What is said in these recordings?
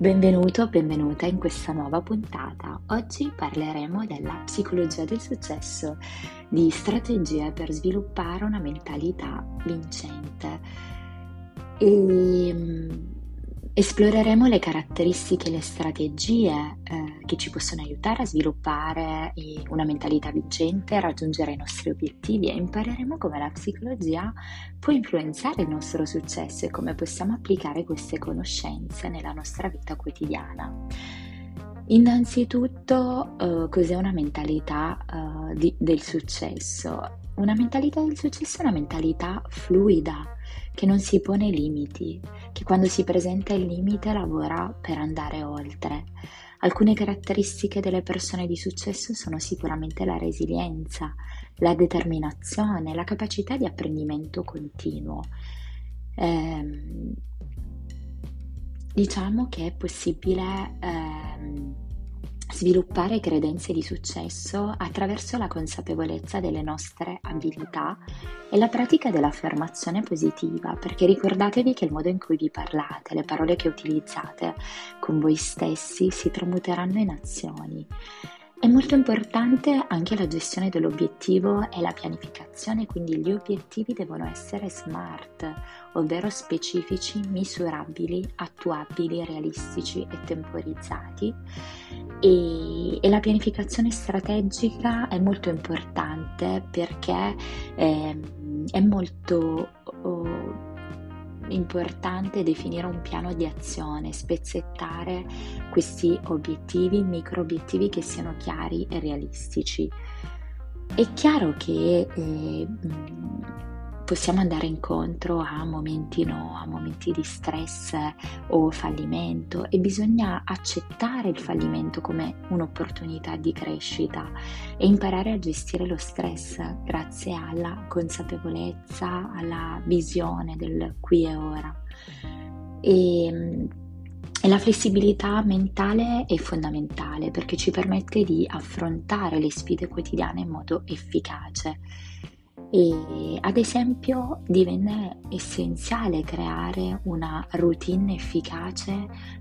Benvenuto, benvenuta in questa nuova puntata. Oggi parleremo della psicologia del successo, di strategie per sviluppare una mentalità vincente. E mm, Esploreremo le caratteristiche e le strategie eh, che ci possono aiutare a sviluppare eh, una mentalità vincente, raggiungere i nostri obiettivi e impareremo come la psicologia può influenzare il nostro successo e come possiamo applicare queste conoscenze nella nostra vita quotidiana. Innanzitutto, eh, cos'è una mentalità eh, di, del successo? Una mentalità del successo è una mentalità fluida, che non si pone limiti, che quando si presenta il limite lavora per andare oltre. Alcune caratteristiche delle persone di successo sono sicuramente la resilienza, la determinazione, la capacità di apprendimento continuo. Eh, diciamo che è possibile eh, sviluppare credenze di successo attraverso la consapevolezza delle nostre abilità e la pratica dell'affermazione positiva, perché ricordatevi che il modo in cui vi parlate, le parole che utilizzate con voi stessi si tramuteranno in azioni. È molto importante anche la gestione dell'obiettivo e la pianificazione, quindi gli obiettivi devono essere smart, ovvero specifici, misurabili, attuabili, realistici e temporizzati. E, e la pianificazione strategica è molto importante perché eh, è molto... Oh, importante definire un piano di azione, spezzettare questi obiettivi, micro obiettivi che siano chiari e realistici. È chiaro che eh, possiamo andare incontro a momenti no, a momenti di stress o fallimento e bisogna accettare il fallimento come un'opportunità di crescita e imparare a gestire lo stress grazie alla consapevolezza, alla visione del qui e ora. E, e la flessibilità mentale è fondamentale perché ci permette di affrontare le sfide quotidiane in modo efficace e ad esempio divenne essenziale creare una routine efficace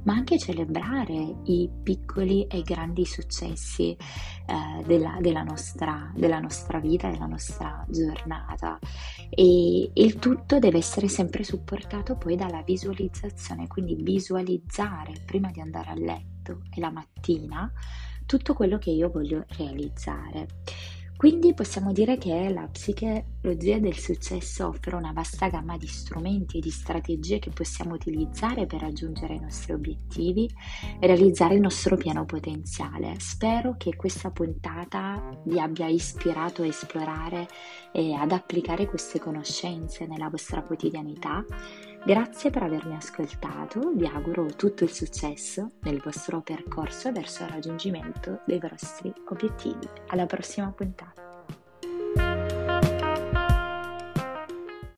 ma anche celebrare i piccoli e grandi successi eh, della, della, nostra, della nostra vita, della nostra giornata. E il tutto deve essere sempre supportato poi dalla visualizzazione quindi visualizzare prima di andare a letto e la mattina tutto quello che io voglio realizzare quindi possiamo dire che la psicologia del successo offre una vasta gamma di strumenti e di strategie che possiamo utilizzare per raggiungere i nostri obiettivi e realizzare il nostro pieno potenziale. Spero che questa puntata vi abbia ispirato a esplorare e ad applicare queste conoscenze nella vostra quotidianità Grazie per avermi ascoltato, vi auguro tutto il successo nel vostro percorso verso il raggiungimento dei vostri obiettivi. Alla prossima puntata.